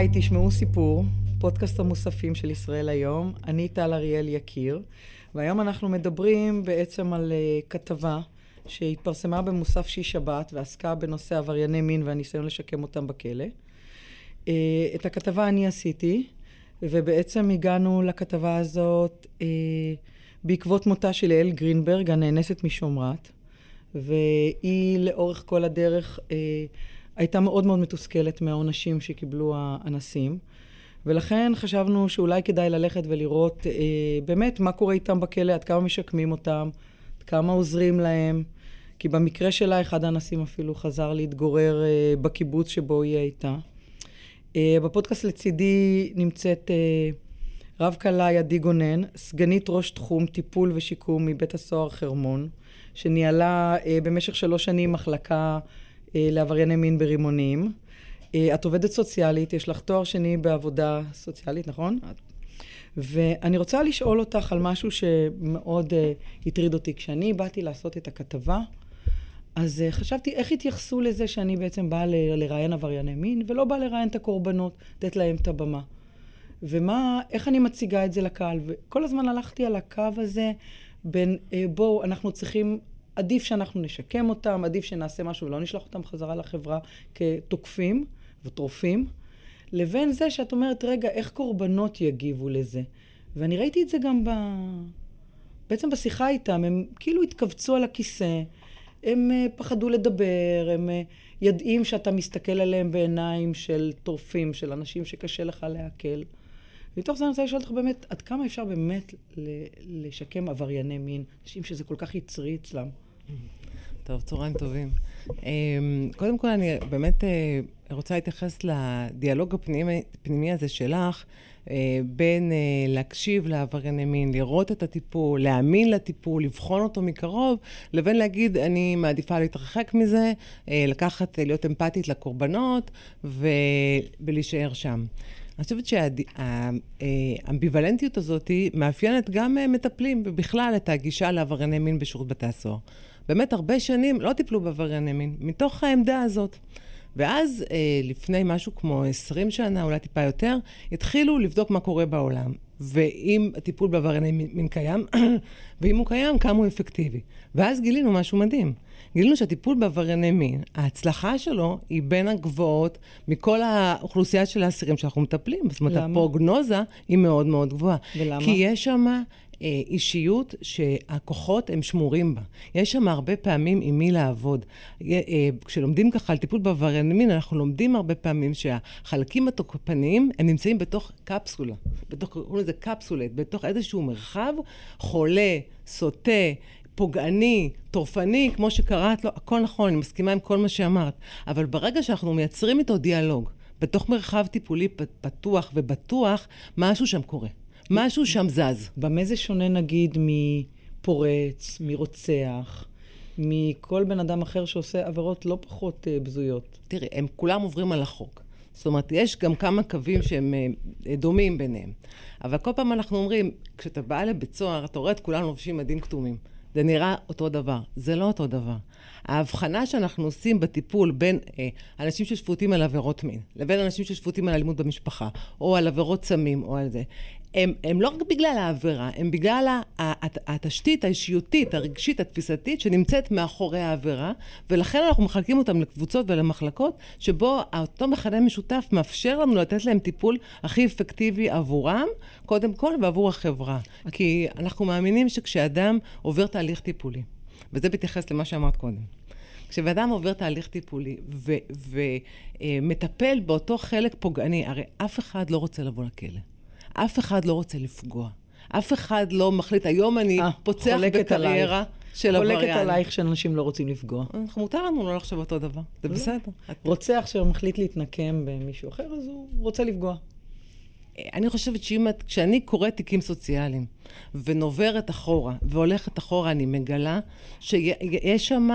היי, תשמעו סיפור, פודקאסט המוספים של ישראל היום. אני טל אריאל יקיר, והיום אנחנו מדברים בעצם על uh, כתבה שהתפרסמה במוסף שיש שבת ועסקה בנושא עברייני מין והניסיון לשקם אותם בכלא. Uh, את הכתבה אני עשיתי, ובעצם הגענו לכתבה הזאת uh, בעקבות מותה של יעל גרינברג, הנאנסת משומרת, והיא לאורך כל הדרך uh, הייתה מאוד מאוד מתוסכלת מהעונשים שקיבלו האנסים. ולכן חשבנו שאולי כדאי ללכת ולראות אה, באמת מה קורה איתם בכלא, עד כמה משקמים אותם, עד כמה עוזרים להם. כי במקרה שלה, אחד האנסים אפילו חזר להתגורר אה, בקיבוץ שבו היא הייתה. אה, בפודקאסט לצידי נמצאת אה, רב כלאי עדי גונן, סגנית ראש תחום טיפול ושיקום מבית הסוהר חרמון, שניהלה אה, במשך שלוש שנים מחלקה לעברייני מין ברימונים. אה, את עובדת סוציאלית, יש לך תואר שני בעבודה סוציאלית, נכון? ואני רוצה לשאול אותך על משהו שמאוד uh, הטריד אותי. כשאני באתי לעשות את הכתבה, אז uh, חשבתי איך התייחסו לזה שאני בעצם באה ל- לראיין עברייני מין, ולא באה לראיין את הקורבנות, לתת להם את הבמה. ומה, איך אני מציגה את זה לקהל. וכל הזמן הלכתי על הקו הזה בין, uh, בואו, אנחנו צריכים עדיף שאנחנו נשקם אותם, עדיף שנעשה משהו ולא נשלח אותם חזרה לחברה כתוקפים וטרופים, לבין זה שאת אומרת, רגע, איך קורבנות יגיבו לזה? ואני ראיתי את זה גם ב... בעצם בשיחה איתם, הם כאילו התכווצו על הכיסא, הם uh, פחדו לדבר, הם uh, יודעים שאתה מסתכל עליהם בעיניים של טורפים, של אנשים שקשה לך לעכל. ומתוך זה אני רוצה לשאול אותך באמת, עד כמה אפשר באמת לשקם עברייני מין, אנשים שזה כל כך יצרי אצלם? טוב, צהריים טובים. אמ, קודם כל, אני באמת אה, רוצה להתייחס לדיאלוג הפנימי, הזה שלך, אה, בין אה, להקשיב לעברייני מין, לראות את הטיפול, להאמין לטיפול, לבחון אותו מקרוב, לבין להגיד, אני מעדיפה להתרחק מזה, לקחת, להיות אמפתית לקורבנות ולהישאר שם. אני חושבת שהאמביוולנטיות הזאת מאפיינת גם מטפלים, ובכלל את הגישה לעברייני מין בשירות בתי הסוהר. באמת הרבה שנים לא טיפלו בעברייני מין, מתוך העמדה הזאת. ואז אה, לפני משהו כמו 20 שנה, אולי טיפה יותר, התחילו לבדוק מה קורה בעולם. ואם הטיפול בעברייני מין קיים, ואם הוא קיים, כמה הוא אפקטיבי. ואז גילינו משהו מדהים. גילינו שהטיפול בעברייני מין, ההצלחה שלו היא בין הגבוהות מכל האוכלוסייה של האסירים שאנחנו מטפלים. זאת אומרת, הפרוגנוזה היא מאוד מאוד גבוהה. ולמה? כי יש שם אישיות שהכוחות הם שמורים בה. יש שם הרבה פעמים עם מי לעבוד. אה, כשלומדים ככה על טיפול בעברייני מין, אנחנו לומדים הרבה פעמים שהחלקים התוקפניים, הם נמצאים בתוך קפסולה, בתוך, קוראים לזה קפסולט, בתוך איזשהו מרחב חולה, סוטה, פוגעני, טורפני, כמו שקראת לו, הכל נכון, אני מסכימה עם כל מה שאמרת. אבל ברגע שאנחנו מייצרים איתו דיאלוג, בתוך מרחב טיפולי פתוח ובטוח, משהו שם קורה. משהו שם זז. במה זה שונה נגיד מפורץ, מרוצח, מכל בן אדם אחר שעושה עבירות לא פחות uh, בזויות? תראי, הם כולם עוברים על החוק. זאת אומרת, יש גם כמה קווים שהם uh, דומים ביניהם. אבל כל פעם אנחנו אומרים, כשאתה בא לבית סוהר, אתה רואה את כולם לובשים מדים כתומים. זה נראה אותו דבר. זה לא אותו דבר. ההבחנה שאנחנו עושים בטיפול בין אה, אנשים ששפוטים על עבירות מין לבין אנשים ששפוטים על אלימות במשפחה, או על עבירות סמים, או על זה, הם, הם לא רק בגלל העבירה, הם בגלל התשתית האישיותית, הרגשית, התפיסתית, שנמצאת מאחורי העבירה, ולכן אנחנו מחלקים אותם לקבוצות ולמחלקות, שבו אותו מכנה משותף מאפשר לנו לתת להם טיפול הכי אפקטיבי עבורם, קודם כל, ועבור החברה. כי אנחנו מאמינים שכשאדם עובר תהליך טיפולי, וזה בהתייחס למה שאמרת קודם, כשבן עובר תהליך טיפולי ומטפל אה, באותו חלק פוגעני, הרי אף אחד לא רוצה לבוא לכלא. אף אחד לא רוצה לפגוע. אף אחד לא מחליט, היום אני 아, אה, פוצח בקריירה עלייך. של עבריין. חולקת עלייך שאנשים לא רוצים לפגוע. מותר לנו לא לחשוב אותו דבר, זה לא. בסדר. רוצח שמחליט להתנקם במישהו אחר, אז הוא רוצה לפגוע. אני חושבת שאם את, כשאני קוראת תיקים סוציאליים ונוברת אחורה והולכת אחורה, אני מגלה שיש שם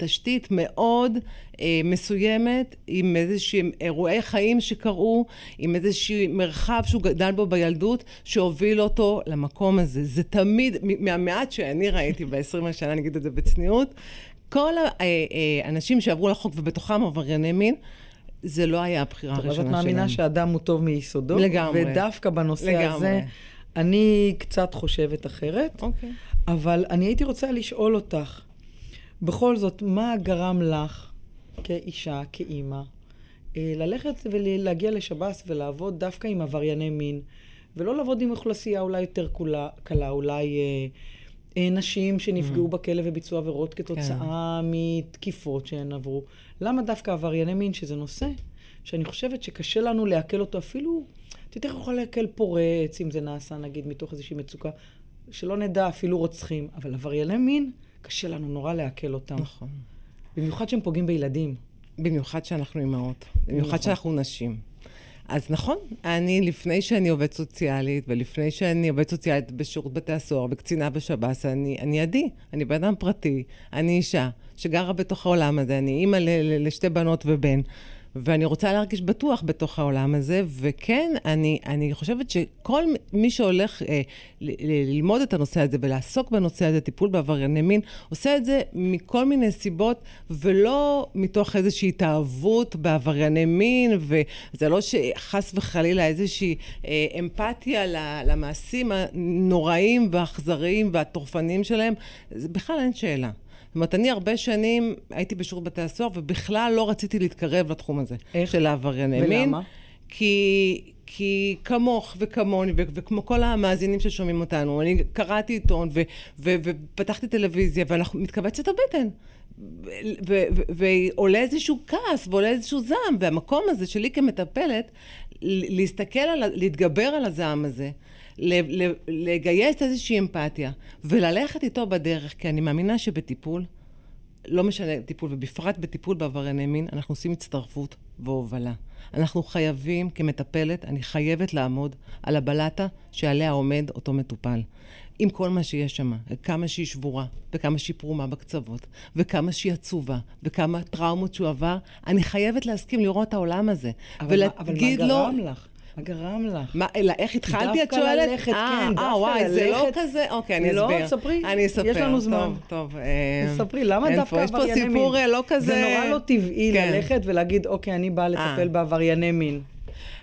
תשתית מאוד אה, מסוימת, עם איזשהם אירועי חיים שקרו, עם איזשהו מרחב שהוא גדל בו בילדות, שהוביל אותו למקום הזה. זה תמיד, מהמעט שאני ראיתי ב-20 שנה, אני אגיד את זה בצניעות, כל האנשים אה, שעברו לחוק ובתוכם עברייני מין, זה לא היה הבחירה הראשונה שלהם. אז את מאמינה שאדם הוא טוב מיסודו? לגמרי. ודווקא בנושא לגמרי. הזה, אני קצת חושבת אחרת. אוקיי. אבל אני הייתי רוצה לשאול אותך, בכל זאת, מה גרם לך, כאישה, כאימא, אה, ללכת ולהגיע לשב"ס ולעבוד דווקא עם עברייני מין, ולא לעבוד עם אוכלוסייה אולי יותר קולה, קלה, אולי אה, אה, נשים שנפגעו mm-hmm. בכלא וביצעו עבירות כתוצאה כן. מתקיפות שהן עברו. למה דווקא עברייני מין, שזה נושא שאני חושבת שקשה לנו לעכל אותו אפילו, את יותר יכולה לעכל פורץ, אם זה נעשה נגיד מתוך איזושהי מצוקה, שלא נדע אפילו רוצחים, אבל עברייני מין, קשה לנו נורא לעכל אותם. נכון. במיוחד שהם פוגעים בילדים. במיוחד שאנחנו אימהות, במיוחד שאנחנו נשים. אז נכון, אני לפני שאני עובדת סוציאלית, ולפני שאני עובדת סוציאלית בשירות בתי הסוהר וקצינה בשב"ס, אני, אני עדי, אני בן אדם פרטי, אני אישה שגרה בתוך העולם הזה, אני אימא לשתי בנות ובן. ואני רוצה להרגיש בטוח בתוך העולם הזה, וכן, אני, אני חושבת שכל מי שהולך אה, ל- ללמוד את הנושא הזה ולעסוק בנושא הזה, טיפול בעברייני מין, עושה את זה מכל מיני סיבות, ולא מתוך איזושהי התאהבות בעברייני מין, וזה לא שחס וחלילה איזושהי אה, אמפתיה למעשים הנוראים והאכזריים והטורפניים שלהם, זה בכלל אין שאלה. זאת אומרת, אני הרבה שנים הייתי בשירות בתי הסוהר, ובכלל לא רציתי להתקרב לתחום הזה. איך? של העברייני מין. ולמה? כי, כי כמוך וכמוני, ו- וכמו כל המאזינים ששומעים אותנו, אני קראתי עיתון ו- ו- ופתחתי טלוויזיה, ואנחנו מתכווצת הבטן. ועולה איזשהו כעס ועולה איזשהו זעם, והמקום הזה שלי כמטפלת, להסתכל על, להתגבר על הזעם הזה, לגייס איזושהי אמפתיה וללכת איתו בדרך, כי אני מאמינה שבטיפול, לא משנה טיפול, ובפרט בטיפול בעברייני מין, אנחנו עושים הצטרפות והובלה. אנחנו חייבים, כמטפלת, אני חייבת לעמוד על הבלטה שעליה עומד אותו מטופל. עם כל מה שיש שם, כמה שהיא שבורה, וכמה שהיא פרומה בקצוות, וכמה שהיא עצובה, וכמה טראומות שהוא עבר, אני חייבת להסכים לראות את העולם הזה. אבל, ולהגיד מה, אבל מה גרם לו, לך? מה גרם לך? מה, אלא איך התחלתי, את שואלת? דווקא ללכת, כן, דווקא ללכת. אה, וואי, זה לא כזה? אוקיי, אני לא, אסביר. לא, ספרי. אני אספר. יש לנו זמן. טוב, טוב. אה, ספרי, למה דווקא עברייני מין? יש פה סיפור לא כזה... זה נורא לא טבעי כן. ללכת ולהגיד, אוקיי, אני באה לטפל בעברייני מין.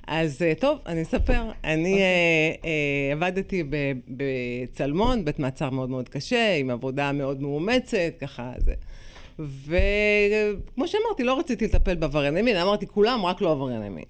אז טוב, אני אספר. אני okay. אוקיי. עבדתי בצלמון, בית מעצר מאוד מאוד קשה, עם עבודה מאוד מאומצת, ככה זה. וכמו שאמרתי, לא רציתי לטפל בעברייני מין, אמרתי, כולם רק לא עברייני מין.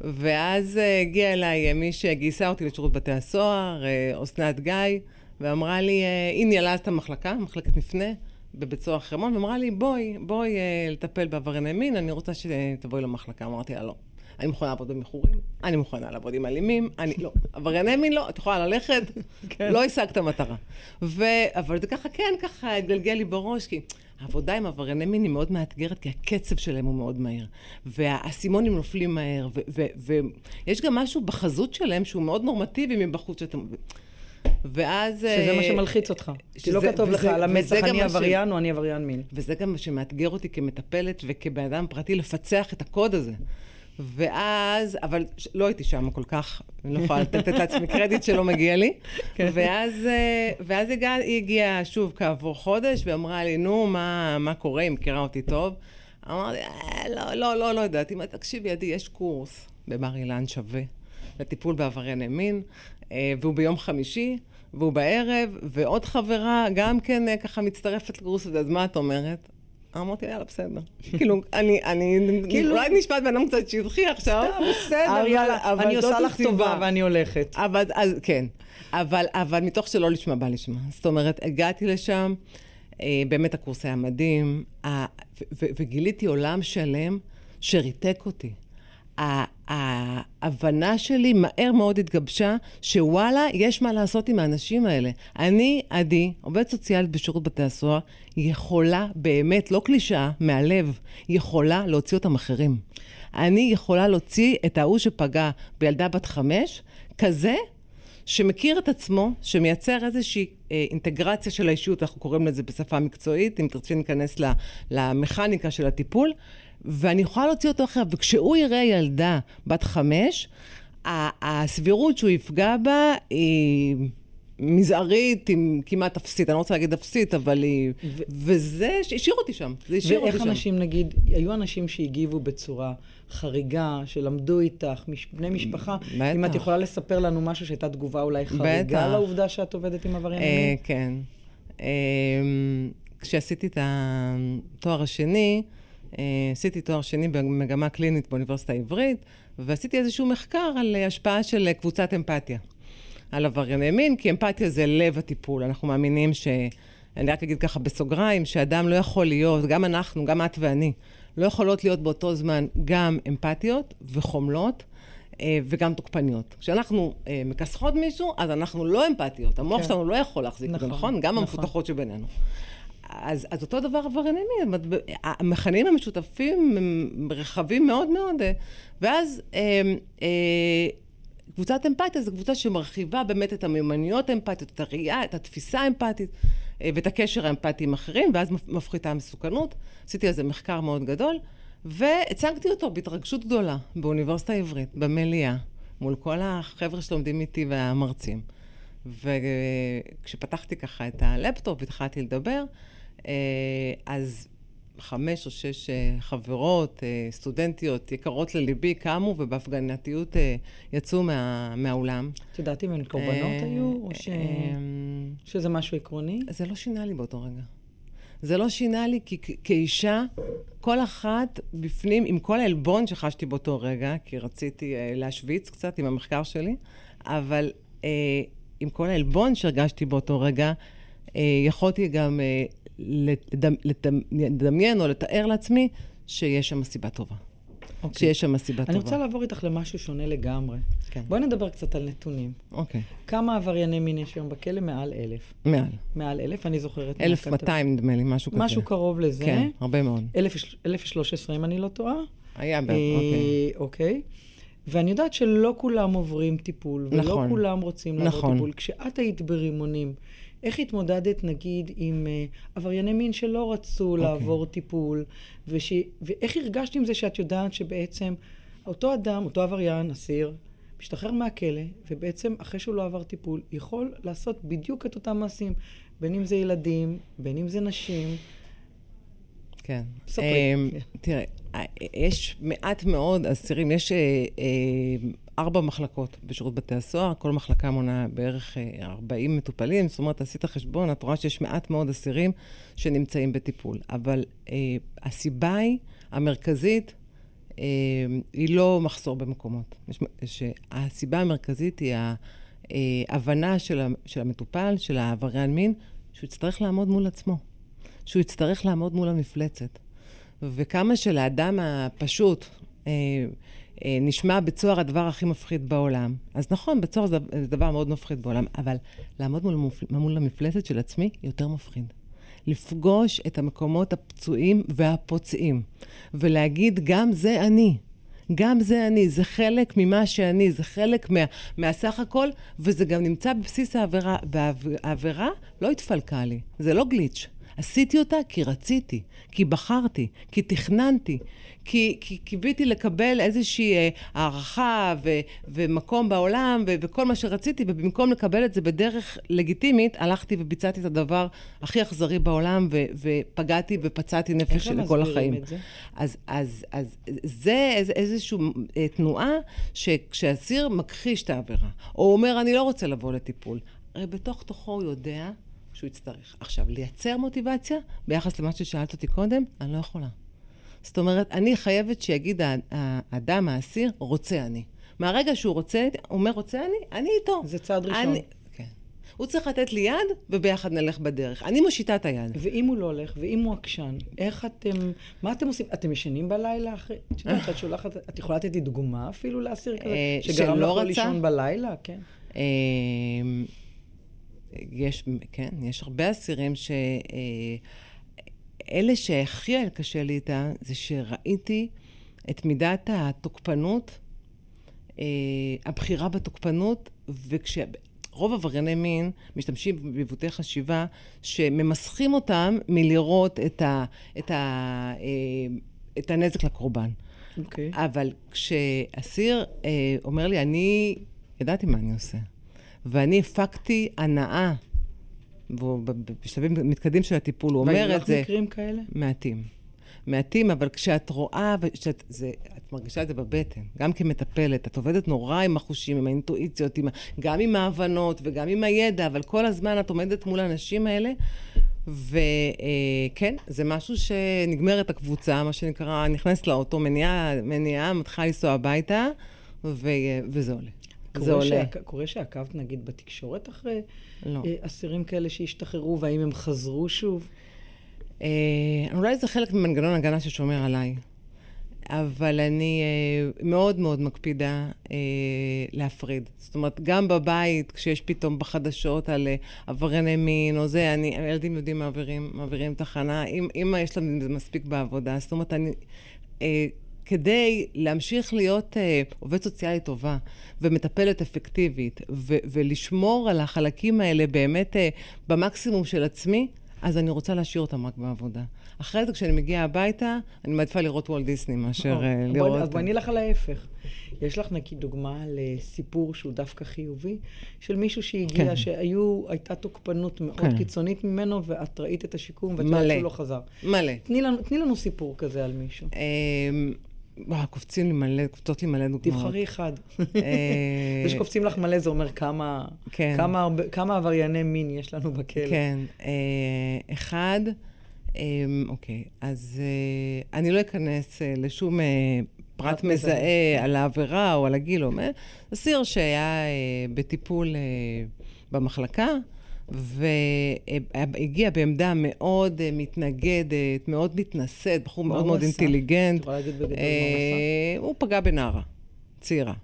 ואז uh, הגיעה אליי מי שגייסה אותי לשירות בתי הסוהר, uh, אסנת גיא, ואמרה לי, היא ניהלה את המחלקה, מחלקת מפנה, בבית סוהר חרמון, ואמרה לי, בואי, בואי לטפל בעברייני מין, אני רוצה שתבואי למחלקה. אמרתי לה, לא. אני מוכנה לעבוד במכורים, אני מוכנה לעבוד עם אלימים, אני לא. עברייני מין לא, את יכולה ללכת, כן. לא השגת מטרה. ו... אבל זה ככה, כן, ככה התגלגל לי בראש, כי העבודה עם עברייני מין היא מאוד מאתגרת, כי הקצב שלהם הוא מאוד מהיר. והאסימונים נופלים מהר, ויש גם משהו בחזות שלהם שהוא מאוד נורמטיבי מבחוץ, שאתם... ואז... שזה מה שמלחיץ אותך. כי לא כתוב לך על המצח, אני עבריין או אני עבריין מין. וזה גם מה שמאתגר אותי כמטפלת וכבן אדם פרטי לפצח את הקוד הזה. ואז, אבל לא הייתי שם כל כך, אני לא יכולה לתת לעצמי קרדיט שלא מגיע לי. כן. ואז, אה, ואז הגע, היא הגיעה שוב כעבור חודש, ואמרה לי, נו, מה, מה קורה? היא מכירה אותי טוב. אמרתי, אה, לא, לא, לא, לא יודעת. אם תקשיבי, עדי, יש קורס בבר אילן שווה לטיפול בעברייני מין, אה, והוא ביום חמישי, והוא בערב, ועוד חברה גם כן ככה מצטרפת לקורס הזה, אז מה את אומרת? אמרתי, יאללה, בסדר. כאילו, אני, אני, כאילו, אולי נשמעת בן אדם קצת שבחי עכשיו. סתם, בסדר, יאללה, אני עושה לך טובה ואני הולכת. אבל, אז, כן. אבל, אבל מתוך שלא לשמה בא לשמה. זאת אומרת, הגעתי לשם, אה, באמת הקורס היה מדהים, וגיליתי עולם שלם שריתק אותי. ההבנה שלי מהר מאוד התגבשה, שוואלה, יש מה לעשות עם האנשים האלה. אני, עדי, עובדת סוציאלית בשירות בתי הסוהר, יכולה באמת, לא קלישאה, מהלב, יכולה להוציא אותם אחרים. אני יכולה להוציא את ההוא שפגע בילדה בת חמש, כזה שמכיר את עצמו, שמייצר איזושהי אה, אינטגרציה של האישיות, אנחנו קוראים לזה בשפה מקצועית, אם תרצי להיכנס למכניקה של הטיפול, ואני יכולה להוציא אותו אחר, וכשהוא יראה ילדה בת חמש, הסבירות שהוא יפגע בה היא מזערית, עם כמעט אפסית. אני לא רוצה להגיד אפסית, אבל היא... ו... וזה השאיר אותי שם. זה השאיר אותי שם. ואיך אנשים, נגיד, היו אנשים שהגיבו בצורה חריגה, שלמדו איתך, מש... בני משפחה? בטח. אם את יכולה לספר לנו משהו שהייתה תגובה אולי חריגה בטח. לעובדה שאת עובדת עם עבריינים? אה, כן. אה, כשעשיתי את התואר השני, עשיתי תואר שני במגמה קלינית באוניברסיטה העברית, ועשיתי איזשהו מחקר על השפעה של קבוצת אמפתיה. על עברייני מין, כי אמפתיה זה לב הטיפול. אנחנו מאמינים ש... אני רק אגיד ככה בסוגריים, שאדם לא יכול להיות, גם אנחנו, גם את ואני, לא יכולות להיות באותו זמן גם אמפתיות וחומלות. אה, וגם תוקפניות. כשאנחנו אה, מכסחות מישהו, אז אנחנו לא אמפתיות. המוח כן. שלנו לא יכול להחזיק את זה, נכון? נכון? גם נכון. המפותחות שבינינו. אז, אז אותו דבר עברייני מין, המכנים המשותפים הם רחבים מאוד מאוד, אה, ואז אה, אה, קבוצת אמפתיה זו קבוצה שמרחיבה באמת את המיומנויות האמפתיות, את הראייה, את התפיסה האמפתית אה, ואת הקשר האמפתי עם אחרים, ואז מפחיתה המסוכנות. עשיתי על זה מחקר מאוד גדול, והצגתי אותו בהתרגשות גדולה באוניברסיטה העברית, במליאה, מול כל החבר'ה שלומדים איתי והמרצים. וכשפתחתי ככה את הלפטופ והתחלתי לדבר, אז חמש או שש אה, חברות, אה, סטודנטיות יקרות לליבי, קמו ובהפגנתיות אה, יצאו מה, מהאולם. את יודעת אם הן קורבנות היו, או ש... שזה משהו עקרוני? זה לא שינה לי באותו רגע. זה לא שינה לי, כי כאישה, כל אחת בפנים, עם כל העלבון שחשתי באותו רגע, כי רציתי להשוויץ קצת עם המחקר שלי, אבל עם כל העלבון שהרגשתי באותו רגע, יכולתי גם לדמיין או לתאר לעצמי שיש שם סיבה טובה. Okay. אוקיי. שיש שם סיבה טובה. אני רוצה לעבור איתך למשהו שונה לגמרי. כן. בואי נדבר קצת על נתונים. אוקיי. Okay. כמה עברייני מין יש היום בכלא? מעל אלף. מעל. מעל אלף, אני זוכרת. אלף מאתיים נדמה לי, משהו כזה. משהו קרוב לזה. כן, הרבה מאוד. אלף ושלוש עשרה, אם אני לא טועה. היה, אה, אוקיי. אוקיי. ואני יודעת שלא כולם עוברים טיפול, ולא נכון. כולם רוצים לעבור נכון. טיפול. כשאת היית ברימונים, איך התמודדת, נגיד, עם uh, עברייני מין שלא רצו okay. אוקיי. לעבור טיפול, וש... ואיך הרגשת עם זה שאת יודעת שבעצם אותו אדם, אותו עבריין, אסיר, משתחרר מהכלא, ובעצם אחרי שהוא לא עבר טיפול, יכול לעשות בדיוק את אותם מעשים, בין אם זה ילדים, בין אם זה נשים. כן. ספרי. Um, תראה, אה, יש מעט מאוד אסירים, יש uh, uh, ארבע מחלקות בשירות בתי הסוהר, כל מחלקה מונה בערך 40 אה, מטופלים, זאת אומרת, עשית חשבון, את רואה שיש מעט מאוד אסירים שנמצאים בטיפול. אבל אה, הסיבה היא, המרכזית, אה, היא לא מחסור במקומות. יש, שהסיבה המרכזית היא ההבנה אה, של המטופל, של העבריין מין, שהוא יצטרך לעמוד מול עצמו. שהוא יצטרך לעמוד מול המפלצת. וכמה שלאדם הפשוט, אה, אה, נשמע בית סוהר הדבר הכי מפחיד בעולם. אז נכון, בית סוהר זה דבר מאוד מפחיד בעולם, אבל לעמוד מול, מול המפלצת של עצמי יותר מפחיד. לפגוש את המקומות הפצועים והפוצעים, ולהגיד, גם זה אני. גם זה אני, זה חלק ממה שאני, זה חלק מה, מהסך הכל, וזה גם נמצא בבסיס העבירה, והעבירה לא התפלקה לי, זה לא גליץ'. עשיתי אותה כי רציתי, כי בחרתי, כי תכננתי, כי, כי קיוויתי לקבל איזושהי אה, הערכה ו, ומקום בעולם ו, וכל מה שרציתי, ובמקום לקבל את זה בדרך לגיטימית, הלכתי וביצעתי את הדבר הכי אכזרי בעולם ו, ופגעתי ופצעתי נפש של כל החיים. את זה? אז, אז, אז זה איז, איזושהי אה, תנועה שכשאסיר מכחיש את העבירה, או אומר, אני לא רוצה לבוא לטיפול, הרי בתוך תוכו הוא יודע שהוא יצטרך. עכשיו, לייצר מוטיבציה, ביחס למה ששאלת אותי קודם, אני לא יכולה. זאת אומרת, אני חייבת שיגיד האדם, האסיר, רוצה אני. מהרגע שהוא רוצה, אומר רוצה אני, אני איתו. זה צעד ראשון. אני, כן. הוא צריך לתת לי יד, וביחד נלך בדרך. אני מושיטה את היד. ואם הוא לא הולך, ואם הוא עקשן, איך אתם, מה אתם עושים? אתם ישנים בלילה אחרי? את יודעת, את שולחת, את יכולה לתת לי דוגמה אפילו לאסיר כזה? אה, שגרם לך לישון בלילה? כן. יש, כן, יש הרבה אסירים ש... אה, אלה שהכי היה קשה לי איתה, זה שראיתי את מידת התוקפנות, אה, הבחירה בתוקפנות, וכשרוב עברייני מין משתמשים בעיוותי חשיבה שממסכים אותם מלראות את, ה, את, ה, אה, את הנזק לקורבן. Okay. אוקיי. אבל כשאסיר אומר לי, אני ידעתי מה אני עושה. ואני הפקתי הנאה. בשלבים מתקדמים של הטיפול, הוא אומר את זה... והיו לך מקרים כאלה? מעטים. מעטים, אבל כשאת רואה, ושאת, זה, את מרגישה את זה בבטן, גם כמטפלת, את עובדת נורא עם החושים, עם האינטואיציות, עם, גם עם ההבנות וגם עם הידע, אבל כל הזמן את עומדת מול האנשים האלה, וכן, זה משהו שנגמרת הקבוצה, מה שנקרא, נכנסת לאוטו, מניעה, מניעה, מתחילה לנסוע הביתה, ו, וזה עולה. זה עולה. שעק... קורה שעקבת נגיד בתקשורת אחרי לא. אה, אסירים כאלה שהשתחררו, והאם הם חזרו שוב? אה, אולי זה חלק ממנגנון הגנה ששומר עליי. אבל אני אה, מאוד מאוד מקפידה אה, להפריד. זאת אומרת, גם בבית, כשיש פתאום בחדשות על אה, עברייני מין או זה, אני, הילדים יודעים מעבירים, מעבירים תחנה, אם, אם יש זה מספיק בעבודה. זאת אומרת, אני... אה, כדי להמשיך להיות אה, עובד סוציאלי טובה ומטפלת אפקטיבית ו- ולשמור על החלקים האלה באמת אה, במקסימום של עצמי, אז אני רוצה להשאיר אותם רק בעבודה. אחרי זה, כשאני מגיעה הביתה, אני מעדיפה לראות וולט דיסני מאשר uh, לראות... אז בואי נלך על ההפך. יש לך נגיד דוגמה לסיפור שהוא דווקא חיובי, של מישהו שהגיע, כן. שהייתה תוקפנות מאוד כן. קיצונית ממנו, ואת ראית את השיקום, ואת יודעת שהוא לא חזר. מלא. תני לנו, תני לנו סיפור כזה על מישהו. אמ, וואו, קופצים לי מלא, קופצות לי מלא דוגמאות. תבחרי אחד. אה, זה שקופצים לך מלא, זה אומר כמה, כן. כמה, כמה עברייני מין יש לנו בכלא. כן. אה, אחד, אה, אוקיי, אז אני לא אכנס לשום פרט מזהה על העבירה או על הגיל, או מה, אסיר שהיה בטיפול במחלקה. והגיע בעמדה מאוד אה, מתנגדת, מאוד מתנשאת, בחור מאוד מאוד אינטליגנט. מה הוא פגע בנערה, צעירה.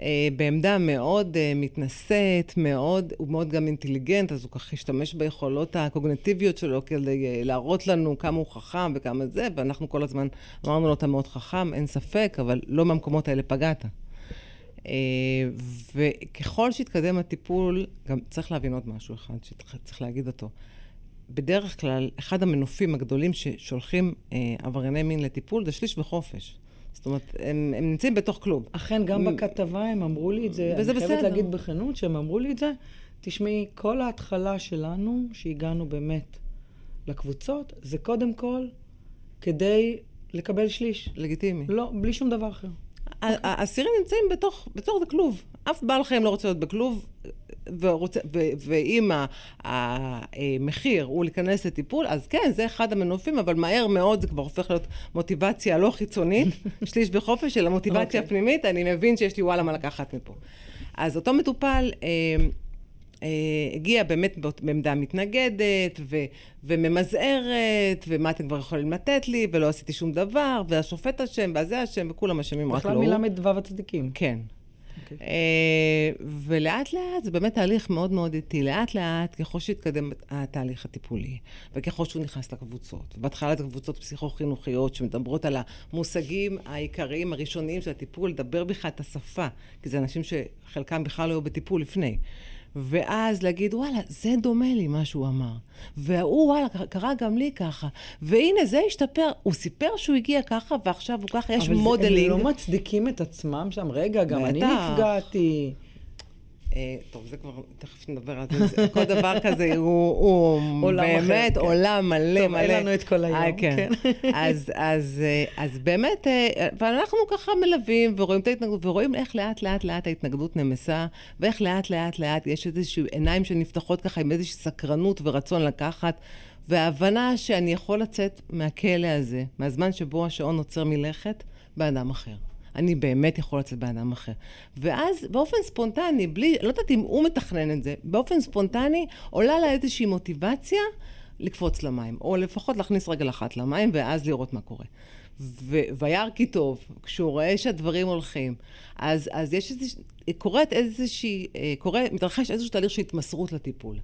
אה, בעמדה מאוד מתנשאת, מאוד, הוא מאוד גם אינטליגנט, אז הוא ככה השתמש ביכולות הקוגנטיביות שלו כדי להראות לנו כמה הוא חכם וכמה זה, ואנחנו כל הזמן אמרנו לו, אתה מאוד חכם, אין ספק, אבל לא מהמקומות האלה פגעת. אה, וככל שהתקדם הטיפול, גם צריך להבין עוד משהו אחד שצריך להגיד אותו. בדרך כלל, אחד המנופים הגדולים ששולחים אה, עברייני מין לטיפול זה שליש וחופש. זאת אומרת, הם, הם נמצאים בתוך כלוב. אכן, גם בכתבה הם אמרו לי את זה. וזה בסדר. אני חייבת להגיד בכנות שהם אמרו לי את זה. תשמעי, כל ההתחלה שלנו, שהגענו באמת לקבוצות, זה קודם כל כדי לקבל שליש. לגיטימי. לא, בלי שום דבר אחר. האסירים נמצאים בתוך, בתוך הכלוב. אף בעל חיים לא רוצה להיות בכלוב, ורוצה, ו, ואם המחיר הוא להיכנס לטיפול, אז כן, זה אחד המנופים, אבל מהר מאוד זה כבר הופך להיות מוטיבציה לא חיצונית, שליש בחופש, אלא מוטיבציה okay. אוקיי. פנימית, אני מבין שיש לי וואלה מה לקחת מפה. אז אותו מטופל... אה, הגיע באמת בעמדה מתנגדת ו, וממזערת, ומה אתם כבר יכולים לתת לי, ולא עשיתי שום דבר, והשופט אשם, והזה אשם, וכולם אשמים, רק לא הוא. בכלל מל"ו הצדיקים. כן. Okay. אוקיי. אה, ולאט לאט, זה באמת תהליך מאוד מאוד איטי. לאט לאט, ככל שהתקדם התהליך הטיפולי, וככל שהוא נכנס לקבוצות, ובהתחלה זה קבוצות פסיכו-חינוכיות שמדברות על המושגים העיקריים הראשוניים של הטיפול, לדבר בכלל את השפה, כי זה אנשים שחלקם בכלל לא היו בטיפול לפני. ואז להגיד, וואלה, זה דומה לי מה שהוא אמר. והוא, וואלה, קרה גם לי ככה. והנה, זה השתפר. הוא סיפר שהוא הגיע ככה, ועכשיו הוא ככה, יש modeling. אבל הם לא מצדיקים את עצמם שם. רגע, גם אני נפגעתי. אה, טוב, זה כבר, תכף נדבר על זה. כל דבר כזה הוא, באמת כן. עולם מלא מלא. טוב, אין לנו את כל היום. אה, כן. כן. אז, אז, אה, אז באמת, ואנחנו ככה מלווים ורואים את ההתנגדות, ורואים איך לאט לאט לאט ההתנגדות נמסה, ואיך לאט לאט לאט יש איזשהו עיניים שנפתחות ככה עם איזושהי סקרנות ורצון לקחת. וההבנה שאני יכול לצאת מהכלא הזה, מהזמן שבו השעון עוצר מלכת, באדם אחר. אני באמת יכול לצאת באדם אחר. ואז באופן ספונטני, בלי, לא יודעת אם הוא מתכנן את זה, באופן ספונטני עולה לה איזושהי מוטיבציה לקפוץ למים, או לפחות להכניס רגל אחת למים ואז לראות מה קורה. וירא כי טוב, כשהוא רואה שהדברים הולכים, אז, אז יש איזושהי, קורית איזושהי, אה, קורה, מתרחש איזשהו תהליך של התמסרות לטיפול.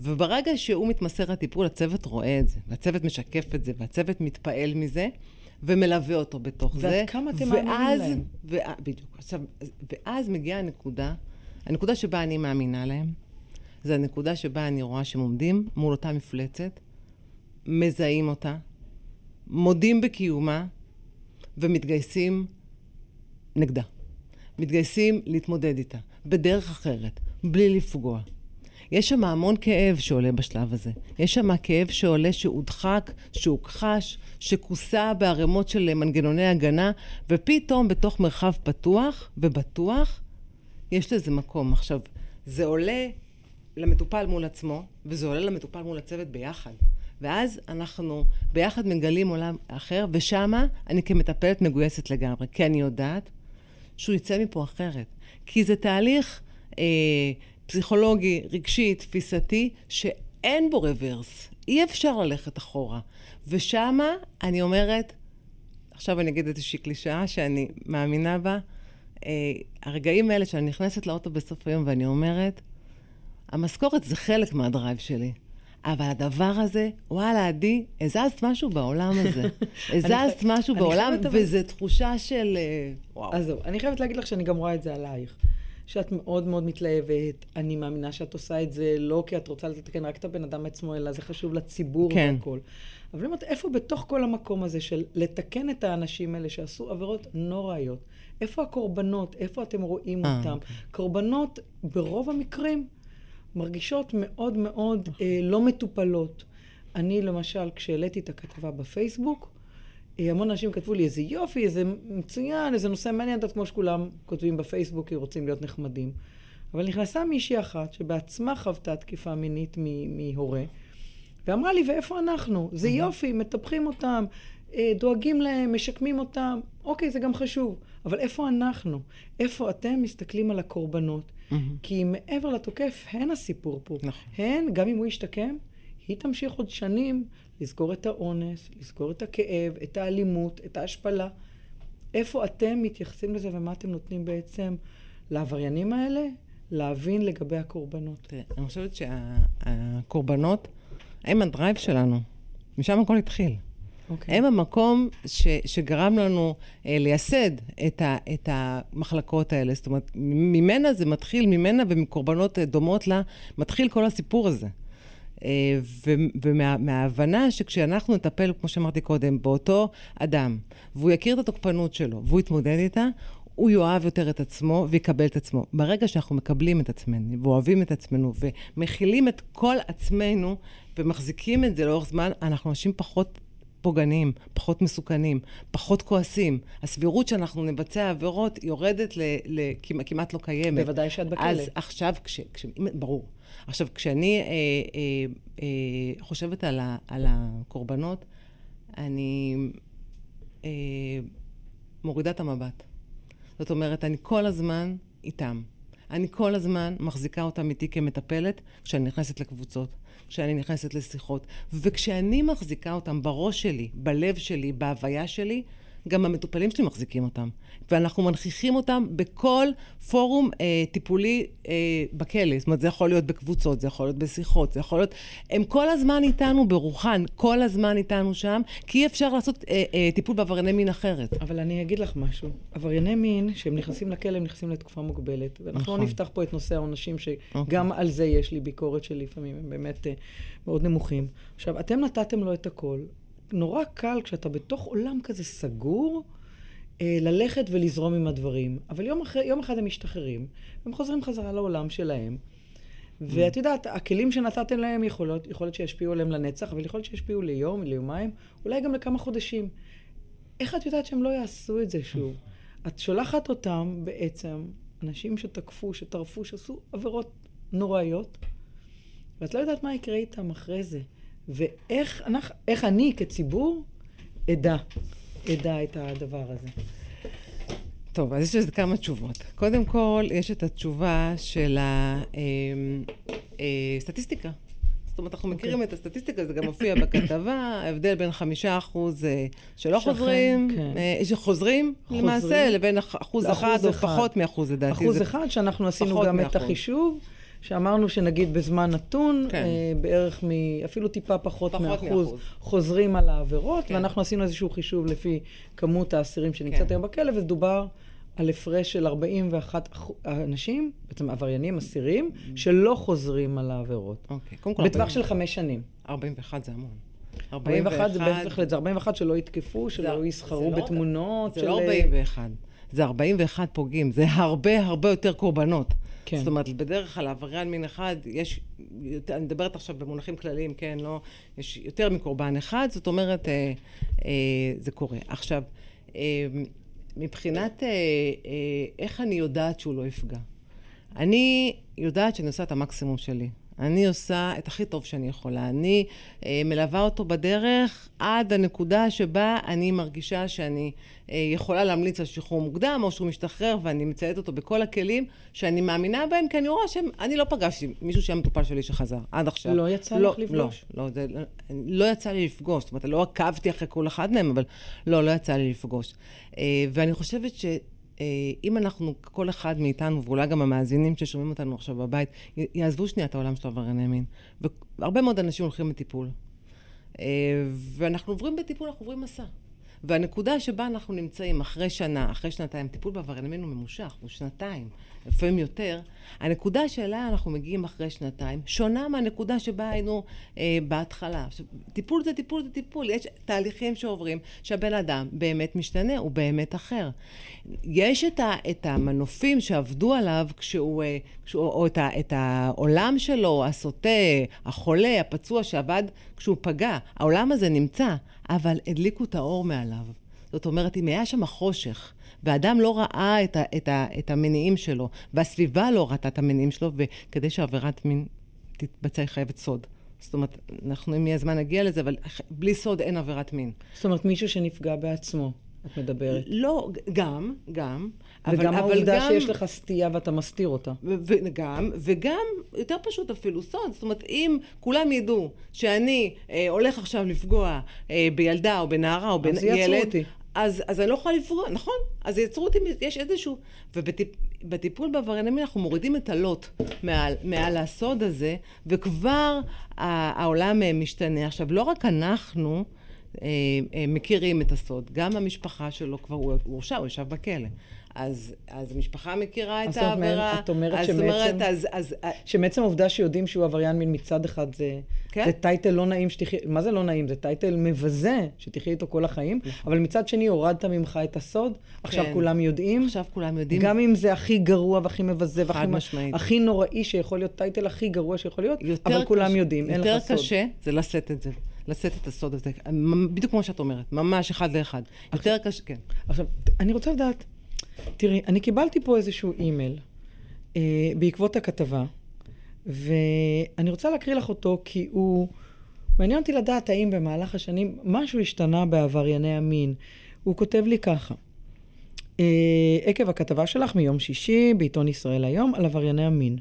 וברגע שהוא מתמסר לטיפול, הצוות רואה את זה, והצוות משקף את זה, והצוות מתפעל מזה, ומלווה אותו בתוך ועד זה. ועד כמה אתם מאמינים להם. ואז, בדיוק. עכשיו, ואז מגיעה הנקודה, הנקודה שבה אני מאמינה להם, זה הנקודה שבה אני רואה שהם עומדים מול אותה מפלצת, מזהים אותה, מודים בקיומה, ומתגייסים נגדה. מתגייסים להתמודד איתה, בדרך אחרת, בלי לפגוע. יש שם המון כאב שעולה בשלב הזה. יש שם כאב שעולה שהודחק, שהוכחש, שכוסה בערימות של מנגנוני הגנה, ופתאום בתוך מרחב פתוח ובטוח, יש לזה מקום. עכשיו, זה עולה למטופל מול עצמו, וזה עולה למטופל מול הצוות ביחד. ואז אנחנו ביחד מגלים עולם אחר, ושמה אני כמטפלת מגויסת לגמרי, כי אני יודעת שהוא יצא מפה אחרת. כי זה תהליך אה, פסיכולוגי, רגשי, תפיסתי, שאין בו רוורס. אי אפשר ללכת אחורה. ושמה אני אומרת, עכשיו אני אגיד איזושהי קלישאה שאני מאמינה בה, אה, הרגעים האלה שאני נכנסת לאוטו בסוף היום ואני אומרת, המשכורת זה חלק מהדרייב שלי. אבל הדבר הזה, וואלה, עדי, הזזת משהו בעולם הזה. הזזת משהו בעולם, וזו תחושה של... אה, וואו. אז זהו, אני חייבת להגיד לך שאני גם רואה את זה עלייך. שאת מאוד מאוד מתלהבת, אני מאמינה שאת עושה את זה לא כי את רוצה לתקן רק את הבן אדם עצמו, אלא זה חשוב לציבור כן. והכל. אבל אני אומרת, איפה בתוך כל המקום הזה של לתקן את האנשים האלה שעשו עבירות נוראיות, איפה הקורבנות, איפה אתם רואים אה, אותם? אוקיי. קורבנות, ברוב המקרים, מרגישות מאוד מאוד נכון. אה, לא מטופלות. אני למשל, כשהעליתי את הכתבה בפייסבוק, המון אנשים כתבו לי, איזה יופי, איזה מצוין, איזה נושא מעניין, כמו שכולם כותבים בפייסבוק, כי רוצים להיות נחמדים. אבל נכנסה מישהי אחת, שבעצמה חוותה תקיפה מינית מהורה, ואמרה לי, ואיפה אנחנו? זה יופי, מטפחים אותם, אה, דואגים להם, משקמים אותם, אוקיי, זה גם חשוב. אבל איפה אנחנו? איפה אתם מסתכלים על הקורבנות? כי מעבר לתוקף, הן הסיפור פה. נכון. הן, גם אם הוא ישתקם, היא תמשיך עוד שנים לזכור את האונס, לזכור את הכאב, את האלימות, את ההשפלה. איפה אתם מתייחסים לזה ומה אתם נותנים בעצם לעבריינים האלה להבין לגבי הקורבנות? תראה, אני חושבת שהקורבנות הם הדרייב שלנו. משם הכל התחיל. Okay. אוקיי. הם המקום ש, שגרם לנו אה, לייסד את, ה, את המחלקות האלה. זאת אומרת, ממנה זה מתחיל, ממנה ומקורבנות דומות לה, מתחיל כל הסיפור הזה. אה, ומההבנה ומה, שכשאנחנו נטפל, כמו שאמרתי קודם, באותו אדם, והוא יכיר את התוקפנות שלו, והוא יתמודד איתה, הוא יאהב יותר את עצמו ויקבל את עצמו. ברגע שאנחנו מקבלים את עצמנו, ואוהבים את עצמנו, ומכילים את כל עצמנו, ומחזיקים את זה לאורך זמן, אנחנו אנשים פחות פוגעניים, פחות מסוכנים, פחות כועסים. הסבירות שאנחנו נבצע עבירות יורדת ל, ל, כמעט לא קיימת. בוודאי שאת בכלא. אז עכשיו, כש, כש, ברור. עכשיו, כשאני אה, אה, אה, חושבת על, ה, על הקורבנות, אני אה, מורידה את המבט. זאת אומרת, אני כל הזמן איתם. אני כל הזמן מחזיקה אותם איתי כמטפלת כשאני נכנסת לקבוצות. כשאני נכנסת לשיחות. וכשאני מחזיקה אותם בראש שלי, בלב שלי, בהוויה שלי, גם המטופלים שלי מחזיקים אותם. ואנחנו מנכיחים אותם בכל פורום אה, טיפולי אה, בכלא. זאת אומרת, זה יכול להיות בקבוצות, זה יכול להיות בשיחות, זה יכול להיות... הם כל הזמן איתנו ברוחן, כל הזמן איתנו שם, כי אי אפשר לעשות אה, אה, טיפול בעברייני מין אחרת. אבל אני אגיד לך משהו. עברייני מין, שהם נכנסים לכלא, הם נכנסים לתקופה מוגבלת. ואנחנו לא נכון. לא נפתח פה את נושא העונשים, שגם אוקיי. על זה יש לי ביקורת שלפעמים הם באמת אה, מאוד נמוכים. עכשיו, אתם נתתם לו את הכל. נורא קל כשאתה בתוך עולם כזה סגור, ללכת ולזרום עם הדברים. אבל יום, אחרי, יום אחד הם משתחררים, הם חוזרים חזרה לעולם שלהם. ואת יודעת, הכלים שנתתם להם יכול להיות, יכול להיות שישפיעו עליהם לנצח, אבל יכול להיות שישפיעו ליום, ליומיים, אולי גם לכמה חודשים. איך את יודעת שהם לא יעשו את זה שוב? את שולחת אותם בעצם, אנשים שתקפו, שטרפו, שעשו עבירות נוראיות, ואת לא יודעת מה יקרה איתם אחרי זה. ואיך אנחנו, אני כציבור אדע, אדע את הדבר הזה. טוב, אז יש לזה כמה תשובות. קודם כל, יש את התשובה של הסטטיסטיקה. אה, אה, זאת אומרת, אנחנו okay. מכירים אוקיי. את הסטטיסטיקה, זה גם מופיע בכתבה, ההבדל בין חמישה אחוז אה, שלא שכן, חוזרים, כן. שחוזרים חוזרים למעשה, לבין אחוז אחד או פחות מאחוז, לדעתי. אחוז אחד, שאנחנו עשינו גם מאחוז. את החישוב. שאמרנו שנגיד בזמן נתון, כן. אה, בערך מ... אפילו טיפה פחות, פחות מאחוז, מאחוז חוזרים על העבירות, כן. ואנחנו עשינו איזשהו חישוב לפי כמות האסירים שנמצאת כן. היום בכלא, ודובר על הפרש של 41 אנשים, בעצם עבריינים, אסירים, mm-hmm. שלא חוזרים על העבירות. אוקיי, קודם כל... בטווח של חמש שנים. 41 זה המון. 41 זה בהחלט, זה 41 שלא יתקפו, שלא יסחרו לא בתמונות. זה לא 41, זה 41 פוגעים, זה הרבה הרבה יותר קורבנות. כן. זאת אומרת, בדרך כלל עבריין מין אחד, יש, אני מדברת עכשיו במונחים כלליים, כן, לא, יש יותר מקורבן אחד, זאת אומרת, אה, אה, זה קורה. עכשיו, אה, מבחינת אה, אה, איך אני יודעת שהוא לא יפגע. אני יודעת שאני עושה את המקסימום שלי. אני עושה את הכי טוב שאני יכולה. אני אה, מלווה אותו בדרך עד הנקודה שבה אני מרגישה שאני אה, יכולה להמליץ על שחרור מוקדם, או שהוא משתחרר, ואני מציידת אותו בכל הכלים שאני מאמינה בהם, כי אני רואה שאני לא פגשתי מישהו שהיה מטופל שלי שחזר, עד עכשיו. לא יצא לא, לך לפגוש? לא, לא, זה, לא, לא יצא לי לפגוש. זאת אומרת, לא עקבתי אחרי כל אחד מהם, אבל לא, לא יצא לי לפגוש. אה, ואני חושבת ש... אה, אם אנחנו, כל אחד מאיתנו, ואולי גם המאזינים ששומעים אותנו עכשיו בבית, יעזבו שנייה את העולם של עברייני מין. והרבה מאוד אנשים הולכים לטיפול. אה, ואנחנו עוברים בטיפול, אנחנו עוברים מסע. והנקודה שבה אנחנו נמצאים אחרי שנה, אחרי שנתיים, טיפול בעברייני מין הוא ממושך, הוא שנתיים, לפעמים יותר, הנקודה שאליה אנחנו מגיעים אחרי שנתיים, שונה מהנקודה שבה היינו אה, בהתחלה. עכשיו, טיפול זה טיפול זה טיפול, יש תהליכים שעוברים שהבן אדם באמת משתנה, הוא באמת אחר. יש את, ה, את המנופים שעבדו עליו כשהוא, אה, כשהוא או את, ה, את העולם שלו, הסוטה, החולה, הפצוע שעבד כשהוא פגע, העולם הזה נמצא, אבל הדליקו את האור מעליו. זאת אומרת, אם היה שם חושך, ואדם לא ראה את, ה, את, ה, את המניעים שלו, והסביבה לא ראתה את המניעים שלו, וכדי שעבירת מין תתבצע היא חייבת סוד. זאת אומרת, אנחנו, אם יהיה זמן נגיע לזה, אבל בלי סוד אין עבירת מין. זאת אומרת, מישהו שנפגע בעצמו, את מדברת. לא, גם, גם. וגם אבל, העובדה אבל גם, שיש לך סטייה ואתה מסתיר אותה. וגם, וגם, יותר פשוט אפילו, סוד. זאת אומרת, אם כולם ידעו שאני אה, הולך עכשיו לפגוע אה, בילדה או בנערה או בילד... אז. אז, אני לא יכולה לפגוע, נכון? אז יצרו אותי, יש איזשהו... ובטיפול בעברייני מין אנחנו מורידים את הלוט מעל, מעל הסוד הזה, וכבר העולם אה, משתנה. עכשיו, לא רק אנחנו אה, אה, מכירים את הסוד, גם המשפחה שלו כבר, הוא הורשע, הוא ישב בכלא. אז, אז המשפחה מכירה את העבירה. את אומרת שמעצם, אומרת, אז, אז, שמעצם העובדה שיודעים שהוא עבריין מין מצד אחד זה, כן? זה title לא נעים שתחי... מה זה לא נעים? זה title מבזה שתחי איתו כל החיים, נכון. אבל מצד שני הורדת ממך את הסוד, כן. עכשיו כולם יודעים. עכשיו כולם יודעים. גם אם זה הכי גרוע והכי מבזה והכי משמעית. הכי נוראי שיכול להיות, title הכי גרוע שיכול להיות, אבל כולם קשה, יודעים, אין לך סוד. יותר קשה זה לשאת את זה. לשאת את הסוד הזה, בדיוק כמו שאת אומרת, ממש אחד לאחד. יותר קשה, כן. עכשיו, אני רוצה לדעת, תראי, אני קיבלתי פה איזשהו אימייל אה, בעקבות הכתבה, ואני רוצה להקריא לך אותו כי הוא... מעניין אותי לדעת האם במהלך השנים משהו השתנה בעברייני המין. הוא כותב לי ככה: אה, עקב הכתבה שלך מיום שישי בעיתון ישראל היום על עברייני המין.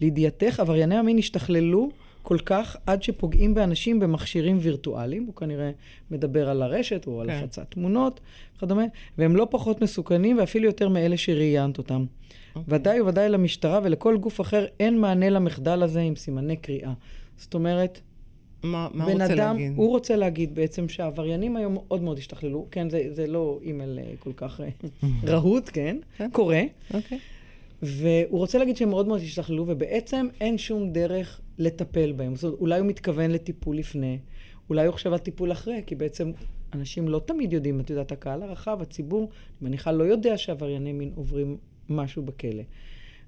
לידיעתך, עברייני המין השתכללו כל כך עד שפוגעים באנשים במכשירים וירטואליים, הוא כנראה מדבר על הרשת או על כן. הפצת תמונות וכדומה, והם לא פחות מסוכנים ואפילו יותר מאלה שראיינת אותם. Okay. אוקיי. ודאי וודאי למשטרה ולכל גוף אחר אין מענה למחדל הזה עם סימני קריאה. זאת אומרת, מה, מה בן רוצה אדם, להגיד? הוא רוצה להגיד בעצם שהעבריינים היום מאוד מאוד השתכללו. כן, זה, זה לא אימייל אה, כל כך אה, רהוט, כן? כן, קורה. אוקיי. והוא רוצה להגיד שהם מאוד מאוד השתכללו, ובעצם אין שום דרך לטפל בהם. זאת אומרת, אולי הוא מתכוון לטיפול לפני, אולי הוא חושב על טיפול אחרי, כי בעצם אנשים לא תמיד יודעים, את יודעת, הקהל הרחב, הציבור, אני מניחה, לא יודע שעברייני מין עוברים משהו בכלא.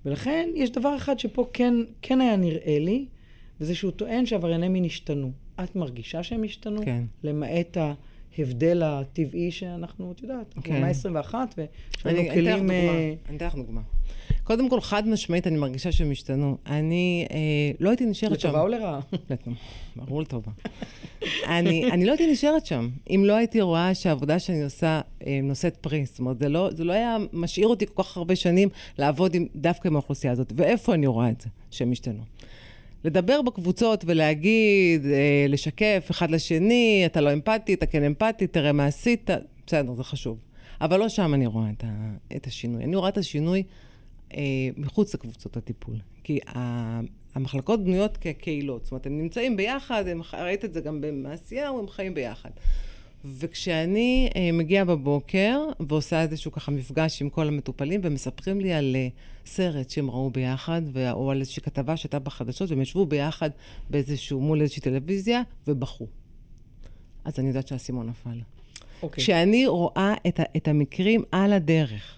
ולכן יש דבר אחד שפה כן, כן היה נראה לי, וזה שהוא טוען שעברייני מין השתנו. את מרגישה שהם השתנו? כן. למעט ההבדל הטבעי שאנחנו, את יודעת, אנחנו כן. במאה ה-21, ויש לנו כלים... אני אתן לך דוגמה. קודם כל, חד משמעית, אני מרגישה שהם השתנו. אני אה, לא הייתי נשארת שם. לטובה או לרעה? ברור לטובה. אני, אני לא הייתי נשארת שם, אם לא הייתי רואה שהעבודה שאני עושה אה, נושאת פרי. זאת אומרת, זה לא, זה לא היה משאיר אותי כל כך הרבה שנים לעבוד עם, דווקא עם האוכלוסייה הזאת. ואיפה אני רואה את זה, שהם השתנו? לדבר בקבוצות ולהגיד, אה, לשקף אחד לשני, אתה לא אמפתי, אתה כן אמפתי, תראה מה עשית, בסדר, זה חשוב. אבל לא שם אני רואה את, ה, את השינוי. אני רואה את השינוי מחוץ לקבוצות הטיפול. כי המחלקות בנויות כקהילות, זאת אומרת, הם נמצאים ביחד, הם, ראית את זה גם במעשיהו, הם חיים ביחד. וכשאני אה, מגיעה בבוקר ועושה איזשהו ככה מפגש עם כל המטופלים ומספרים לי על אה, סרט שהם ראו ביחד, או על איזושהי כתבה שהייתה בחדשות, והם ישבו ביחד באיזשהו, מול איזושהי טלוויזיה, ובכו. אז אני יודעת שהאסימון נפל. Okay. אוקיי. כשאני רואה את, ה- את המקרים על הדרך,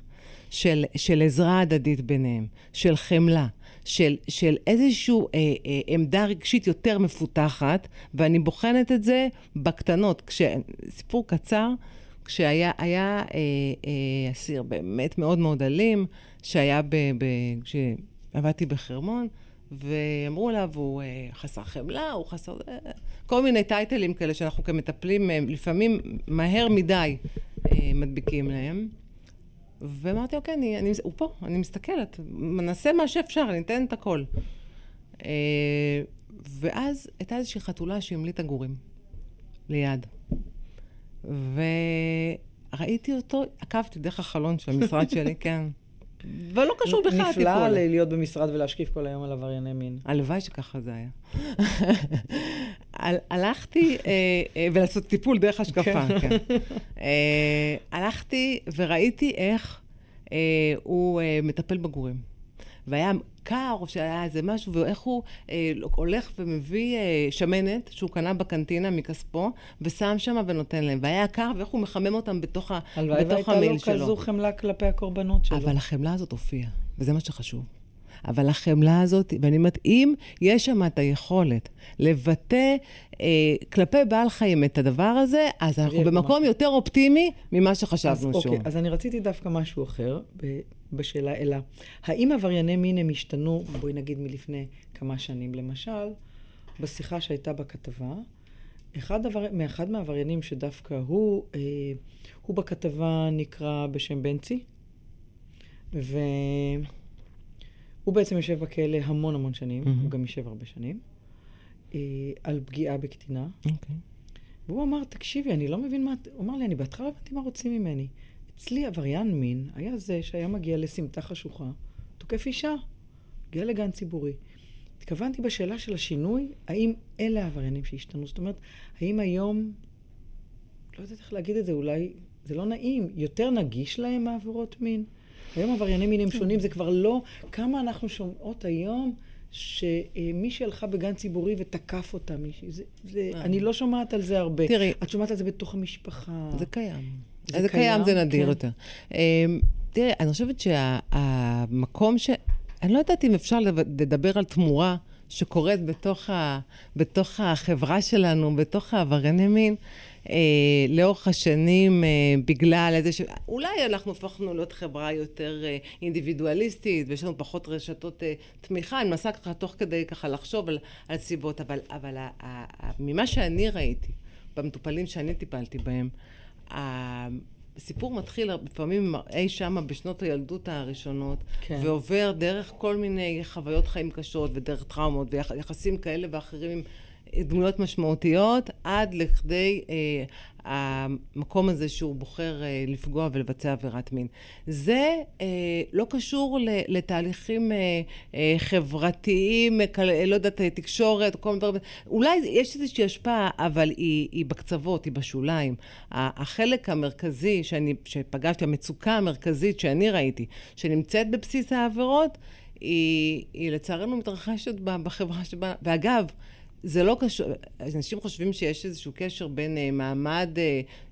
של, של עזרה הדדית ביניהם, של חמלה, של, של איזושהי אה, אה, עמדה רגשית יותר מפותחת, ואני בוחנת את זה בקטנות. כש... סיפור קצר, כשהיה היה, אה, אה, אסיר באמת מאוד מאוד אלים, שהיה ב... ב כשעבדתי בחרמון, ואמרו עליו, הוא אה, חסר חמלה, הוא חסר... אה, כל מיני טייטלים כאלה שאנחנו כמטפלים, אה, לפעמים מהר מדי אה, מדביקים להם. ואמרתי, אוקיי, אני, אני, הוא פה, אני מסתכלת, מנסה מה שאפשר, אני אתן את הכל. אה, ואז הייתה איזושהי חתולה שהמליטה גורים ליד. וראיתי אותו, עקבתי דרך החלון של המשרד שלי, כן. ולא קשור בכלל הטיפול. נפלא להיות במשרד ולהשקיף כל היום על עברייני מין. הלוואי שככה זה היה. הלכתי, אה, אה, ולעשות טיפול דרך השקפה, כן. כן. אה, הלכתי וראיתי איך הוא מטפל בגורים. והיה קר, או שהיה איזה משהו, ואיך הוא אה, הולך ומביא אה, שמנת שהוא קנה בקנטינה מכספו, ושם שם ונותן להם. והיה קר, ואיך הוא מחמם אותם בתוך, ה, בתוך המיל שלו. הלוואי והייתה לו כזו חמלה כלפי הקורבנות שלו. אבל החמלה הזאת הופיעה, וזה מה שחשוב. אבל החמלה הזאת, ואני אומרת, אם יש שם את היכולת לבטא אה, כלפי בעל חיים את הדבר הזה, אז אנחנו במקום מה... יותר אופטימי ממה שחשבנו אז, שהוא. אוקיי, אז אני רציתי דווקא משהו אחר ב, בשאלה אלא, האם עברייני מין הם השתנו, בואי נגיד מלפני כמה שנים למשל, בשיחה שהייתה בכתבה, אחד, דבר, מאחד מהעבריינים שדווקא הוא, אה, הוא בכתבה נקרא בשם בנצי, ו... הוא בעצם יושב בכלא המון המון שנים, mm-hmm. הוא גם יושב הרבה שנים, אה, על פגיעה בקטינה. Okay. אוקיי. והוא אמר, תקשיבי, אני לא מבין מה... הוא אמר לי, אני בהתחלה לא הבנתי מה רוצים ממני. אצלי עבריין מין היה זה שהיה מגיע לסמטה חשוכה, תוקף אישה, מגיע לגן ציבורי. התכוונתי בשאלה של השינוי, האם אלה העבריינים שהשתנו? זאת אומרת, האם היום, לא יודעת איך להגיד את זה, אולי זה לא נעים, יותר נגיש להם העבירות מין? היום עברייני מין הם שונים, זה כבר לא... כמה אנחנו שומעות היום שמי שהלכה בגן ציבורי ותקף אותה מישהי, זה, זה, אה. אני לא שומעת על זה הרבה. תראי... את שומעת על זה בתוך המשפחה. זה קיים. זה, זה קיים, זה נדיר כן. יותר. אמ, תראי, אני חושבת שהמקום ש... אני לא יודעת אם אפשר לדבר על תמורה שקורית בתוך, ה... בתוך החברה שלנו, בתוך העברייני מין. אה, לאורך השנים אה, בגלל איזה ש... אולי אנחנו הפכנו להיות חברה יותר אה, אינדיבידואליסטית ויש לנו פחות רשתות אה, תמיכה, אני מנסה ככה תוך כדי ככה לחשוב על, על סיבות, אבל, אבל ה, ה, ה, ממה שאני ראיתי במטופלים שאני טיפלתי בהם, הסיפור מתחיל לפעמים אי שמה בשנות הילדות הראשונות, כן. ועובר דרך כל מיני חוויות חיים קשות ודרך טראומות ויחסים כאלה ואחרים עם דמויות משמעותיות עד לכדי אה, המקום הזה שהוא בוחר אה, לפגוע ולבצע עבירת מין. זה אה, לא קשור לתהליכים אה, חברתיים, לא יודעת, תקשורת, כל מיני דברים. אולי יש איזושהי השפעה, אבל היא, היא בקצוות, היא בשוליים. החלק המרכזי שאני, שפגשתי, המצוקה המרכזית שאני ראיתי, שנמצאת בבסיס העבירות, היא, היא לצערנו מתרחשת בחברה שבה, ואגב, זה לא קשור, אנשים חושבים שיש איזשהו קשר בין uh, מעמד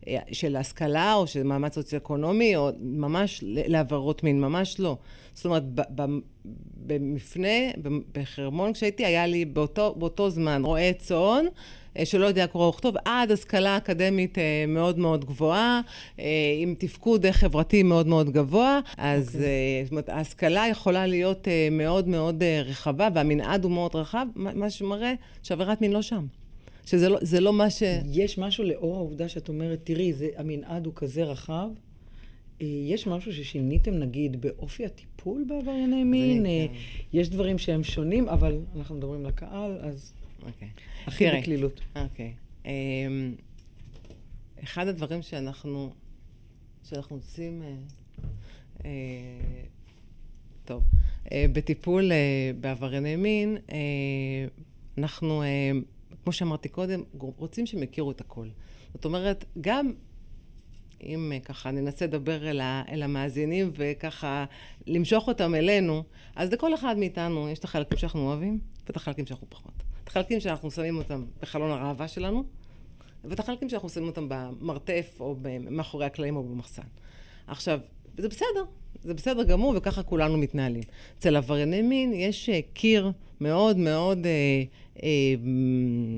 uh, של השכלה או של מעמד סוציו-אקונומי, או ממש לעבירות מין, ממש לא. זאת אומרת, במפנה, בחרמון כשהייתי, היה לי באותו, באותו זמן רועה צאן. אה, שלא יודע קרוא וכתוב, עד השכלה אקדמית אה, מאוד מאוד גבוהה, אה, עם תפקוד חברתי מאוד מאוד גבוה, אז okay. אוקיי. זאת אומרת, ההשכלה יכולה להיות מאוד מאוד רחבה, והמנעד הוא מאוד רחב, מה שמראה שעבירת מין לא שם. שזה לא, לא מה ש... יש משהו לאור העובדה שאת אומרת, תראי, זה, המנעד הוא כזה רחב. יש משהו ששיניתם, נגיד, באופי הטיפול בעברייני מין? כן. יש דברים שהם שונים, אבל אנחנו מדברים לקהל, אז... אוקיי. הכי בקלילות. אוקיי. אמ, אחד הדברים שאנחנו, שאנחנו עושים, אה, אה, טוב, אה, בטיפול בעברייני מין, אנחנו, כמו שאמרתי קודם, רוצים שהם יכירו את הכל. זאת אומרת, גם אם ככה ננסה לדבר אל, ה, אל המאזינים וככה למשוך אותם אלינו, אז לכל אחד מאיתנו יש את החלקים שאנחנו אוהבים ואת החלקים שאנחנו פחות. את החלקים שאנחנו שמים אותם בחלון הראווה שלנו, ואת החלקים שאנחנו שמים אותם במרתף, או מאחורי הקלעים, או במחסן. עכשיו, זה בסדר, זה בסדר גמור, וככה כולנו מתנהלים. אצל עברייני מין יש אה, קיר מאוד מאוד, אה, אה,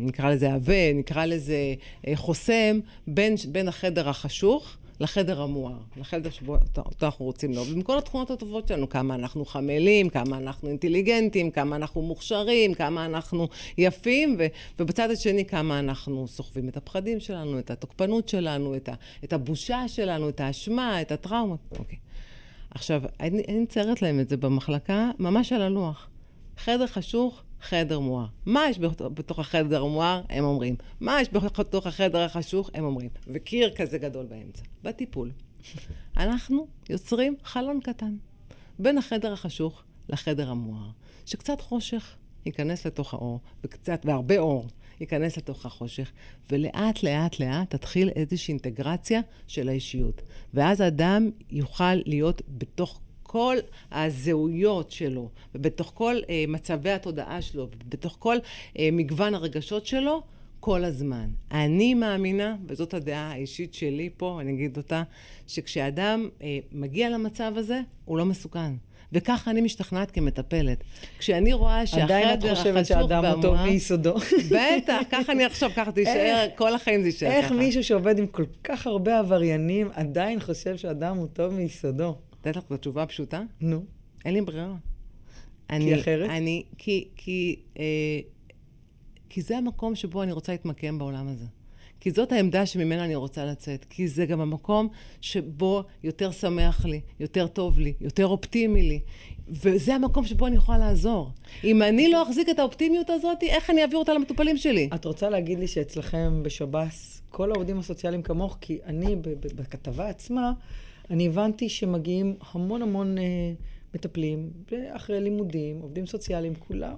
נקרא לזה עבה, נקרא לזה אה, חוסם, בין, בין החדר החשוך לחדר המואר, לחדר שבו אותו אנחנו רוצים לאהוב. עם כל התכונות הטובות שלנו, כמה אנחנו חמלים, כמה אנחנו אינטליגנטים, כמה אנחנו מוכשרים, כמה אנחנו יפים, ו, ובצד השני כמה אנחנו סוחבים את הפחדים שלנו, את התוקפנות שלנו, את, ה, את הבושה שלנו, את האשמה, את הטראומה. אוקיי. עכשיו, אני, אני מציירת להם את זה במחלקה, ממש על הלוח. חדר חשוך, חדר מואר. מה יש בתוך החדר המואר? הם אומרים. מה יש בתוך החדר החשוך? הם אומרים. וקיר כזה גדול באמצע. בטיפול. אנחנו יוצרים חלון קטן בין החדר החשוך לחדר המואר, שקצת חושך ייכנס לתוך האור, וקצת, והרבה אור ייכנס לתוך החושך, ולאט לאט לאט תתחיל איזושהי אינטגרציה של האישיות. ואז האדם יוכל להיות בתוך כל הזהויות שלו, ובתוך כל אה, מצבי התודעה שלו, ובתוך כל אה, מגוון הרגשות שלו, כל הזמן. אני מאמינה, וזאת הדעה האישית שלי פה, אני אגיד אותה, שכשאדם אה, מגיע למצב הזה, הוא לא מסוכן. וככה אני משתכנעת כמטפלת. כשאני רואה שהחדר החשוך והמואר... עדיין את חושבת שאדם הוא טוב מיסודו. בטח, ככה אני עכשיו, ככה תישאר, כל החיים זה יישאר ככה. איך מישהו שעובד עם כל כך הרבה עבריינים עדיין חושב שאדם הוא טוב מיסודו? לתת לך את התשובה הפשוטה? נו. אין לי ברירה. כי אחרת? אני, כי, כי, אה, כי זה המקום שבו אני רוצה להתמקם בעולם הזה. כי זאת העמדה שממנה אני רוצה לצאת. כי זה גם המקום שבו יותר שמח לי, יותר טוב לי, יותר אופטימי לי. וזה המקום שבו אני יכולה לעזור. אם אני לא אחזיק את האופטימיות הזאת, איך אני אעביר אותה למטופלים שלי? את רוצה להגיד לי שאצלכם בשב"ס, כל העובדים הסוציאליים כמוך, כי אני בכתבה עצמה, אני הבנתי שמגיעים המון המון אה, מטפלים, אחרי לימודים, עובדים סוציאליים, כולם,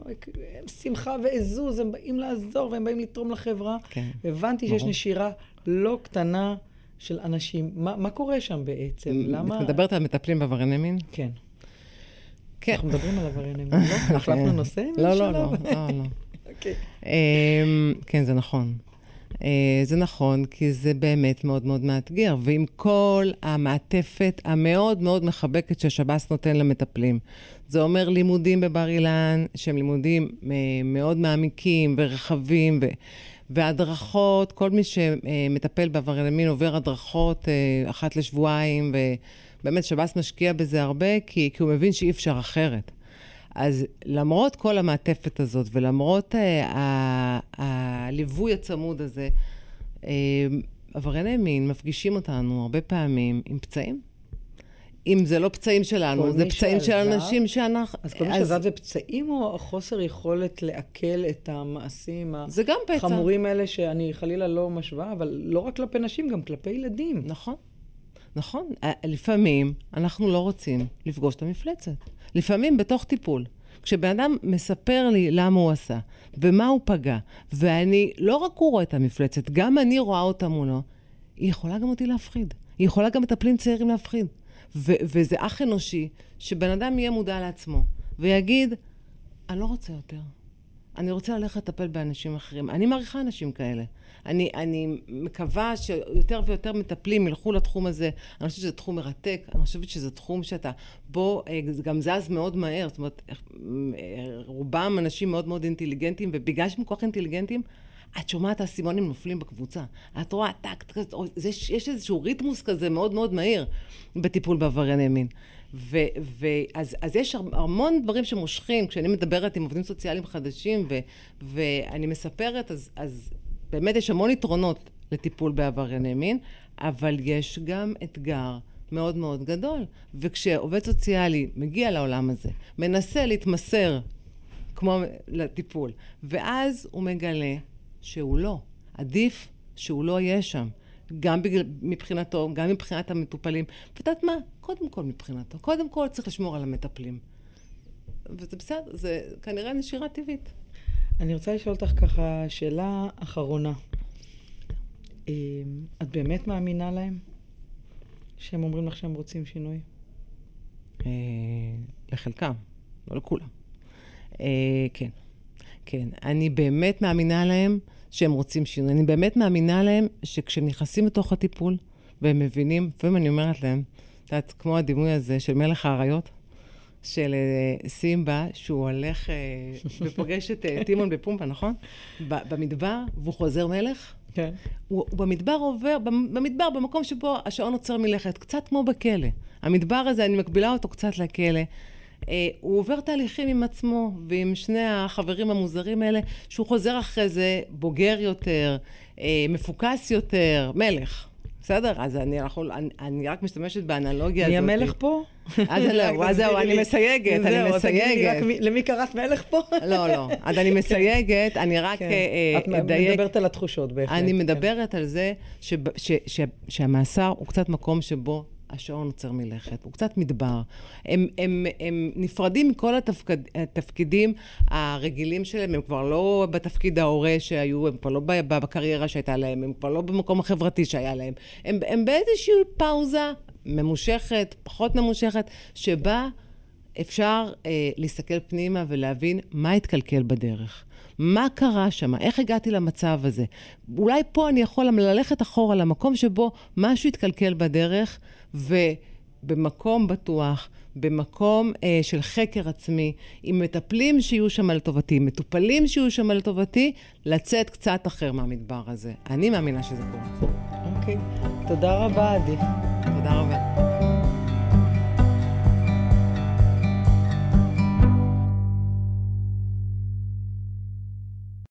הם שמחה ועזוז, הם באים לעזור והם באים לתרום לחברה. כן. הבנתי שיש נשירה לא קטנה של אנשים. מה, מה קורה שם בעצם? למה... את מדברת על מטפלים בעברייני מין? כן. כן. אנחנו מדברים על עברייני מין, לא? החלפנו נושא? לא, לא, לא, לא, לא. אוקיי. אמ, כן, זה נכון. אה, זה נכון, כי זה באמת מאוד מאוד מאתגר, ועם כל המעטפת המאוד מאוד מחבקת ששב"ס נותן למטפלים. זה אומר לימודים בבר אילן, שהם לימודים אה, מאוד מעמיקים ורחבים, ו... והדרכות, כל מי שמטפל בעברייני מין עובר הדרכות אה, אחת לשבועיים, ובאמת שב"ס משקיע בזה הרבה, כי, כי הוא מבין שאי אפשר אחרת. אז למרות כל המעטפת הזאת, ולמרות אה, הליווי הצמוד הזה, אה, עברייני מין מפגישים אותנו הרבה פעמים עם פצעים. אם זה לא פצעים שלנו, זה פצעים של אנשים שאנחנו... אז כל מי שעזב זה פצעים או חוסר יכולת לעכל את המעשים. החמורים האלה, שאני חלילה לא משווה, אבל לא רק כלפי נשים, גם כלפי ילדים. נכון. נכון. לפעמים אנחנו לא רוצים לפגוש את המפלצת. לפעמים בתוך טיפול. כשבן אדם מספר לי למה הוא עשה, ומה הוא פגע, ואני, לא רק הוא רואה את המפלצת, גם אני רואה אותה מולו, היא יכולה גם אותי להפחיד. היא יכולה גם מטפלים צעירים להפחיד. ו- וזה אח אנושי, שבן אדם יהיה מודע לעצמו, ויגיד, אני לא רוצה יותר. אני רוצה ללכת לטפל באנשים אחרים. אני מעריכה אנשים כאלה. אני, אני מקווה שיותר ויותר מטפלים ילכו לתחום הזה. אני חושבת שזה תחום מרתק, אני חושבת שזה תחום שאתה בו, אה, גם זז מאוד מהר. זאת אומרת, אה, רובם אנשים מאוד מאוד אינטליגנטים, ובגלל שהם כל כך אינטליגנטים, את שומעת האסימונים נופלים בקבוצה. את רואה, טק, טק, יש איזשהו ריתמוס כזה מאוד מאוד מהיר בטיפול בעברייני מין. ואז אז יש המון דברים שמושכים, כשאני מדברת עם עובדים סוציאליים חדשים ו, ואני מספרת, אז, אז באמת יש המון יתרונות לטיפול בעברייני מין, אבל יש גם אתגר מאוד מאוד גדול. וכשעובד סוציאלי מגיע לעולם הזה, מנסה להתמסר כמו לטיפול, ואז הוא מגלה שהוא לא. עדיף שהוא לא יהיה שם. גם בגלל, מבחינתו, גם מבחינת המטופלים. ואת יודעת מה? קודם כל מבחינתו. קודם כל צריך לשמור על המטפלים. וזה בסדר, זה כנראה נשירה טבעית. אני רוצה לשאול אותך ככה שאלה אחרונה. אמ, את באמת מאמינה להם שהם אומרים לך שהם רוצים שינוי? אה, לחלקם, לא לכולם. אה, כן, כן. אני באמת מאמינה להם שהם רוצים שינוי. אני באמת מאמינה להם שכשהם נכנסים לתוך הטיפול והם מבינים, לפעמים אני אומרת להם, את יודעת, כמו הדימוי הזה של מלך האריות, של אה, סימבה, שהוא הולך אה, ופוגש את אה, טימון בפומפה, נכון? במדבר, והוא חוזר מלך. כן. הוא, הוא במדבר עובר, במדבר, במקום שבו השעון עוצר מלכת, קצת כמו בכלא. המדבר הזה, אני מקבילה אותו קצת לכלא. אה, הוא עובר תהליכים עם עצמו ועם שני החברים המוזרים האלה, שהוא חוזר אחרי זה בוגר יותר, אה, מפוקס יותר, מלך. בסדר? אז אני, אנחנו, אני, אני רק משתמשת באנלוגיה הזאת. מי המלך פה? אז לא, אז זהו, אני מסייגת, אני מסייגת. למי קראת מלך פה? לא, לא. אז אני כן. מסייגת, אני רק כן. אה, אדייק. את מדברת על התחושות בהחלט. אני כן. מדברת על זה שהמאסר הוא קצת מקום שבו השעון עוצר מלכת, הוא קצת מדבר. הם, הם, הם נפרדים מכל התפקד, התפקידים הרגילים שלהם, הם כבר לא בתפקיד ההורה שהיו, הם כבר לא בקריירה שהייתה להם, הם כבר לא במקום החברתי שהיה להם. הם, הם באיזושהי פאוזה ממושכת, פחות ממושכת, שבה אפשר אה, להסתכל פנימה ולהבין מה התקלקל בדרך. מה קרה שם? איך הגעתי למצב הזה? אולי פה אני יכול ללכת אחורה למקום שבו משהו התקלקל בדרך, ובמקום בטוח, במקום אה, של חקר עצמי, עם מטפלים שיהיו שם לטובתי, מטופלים שיהיו שם לטובתי, לצאת קצת אחר מהמדבר הזה. אני מאמינה שזה קורה. אוקיי. תודה רבה, עדי. תודה רבה.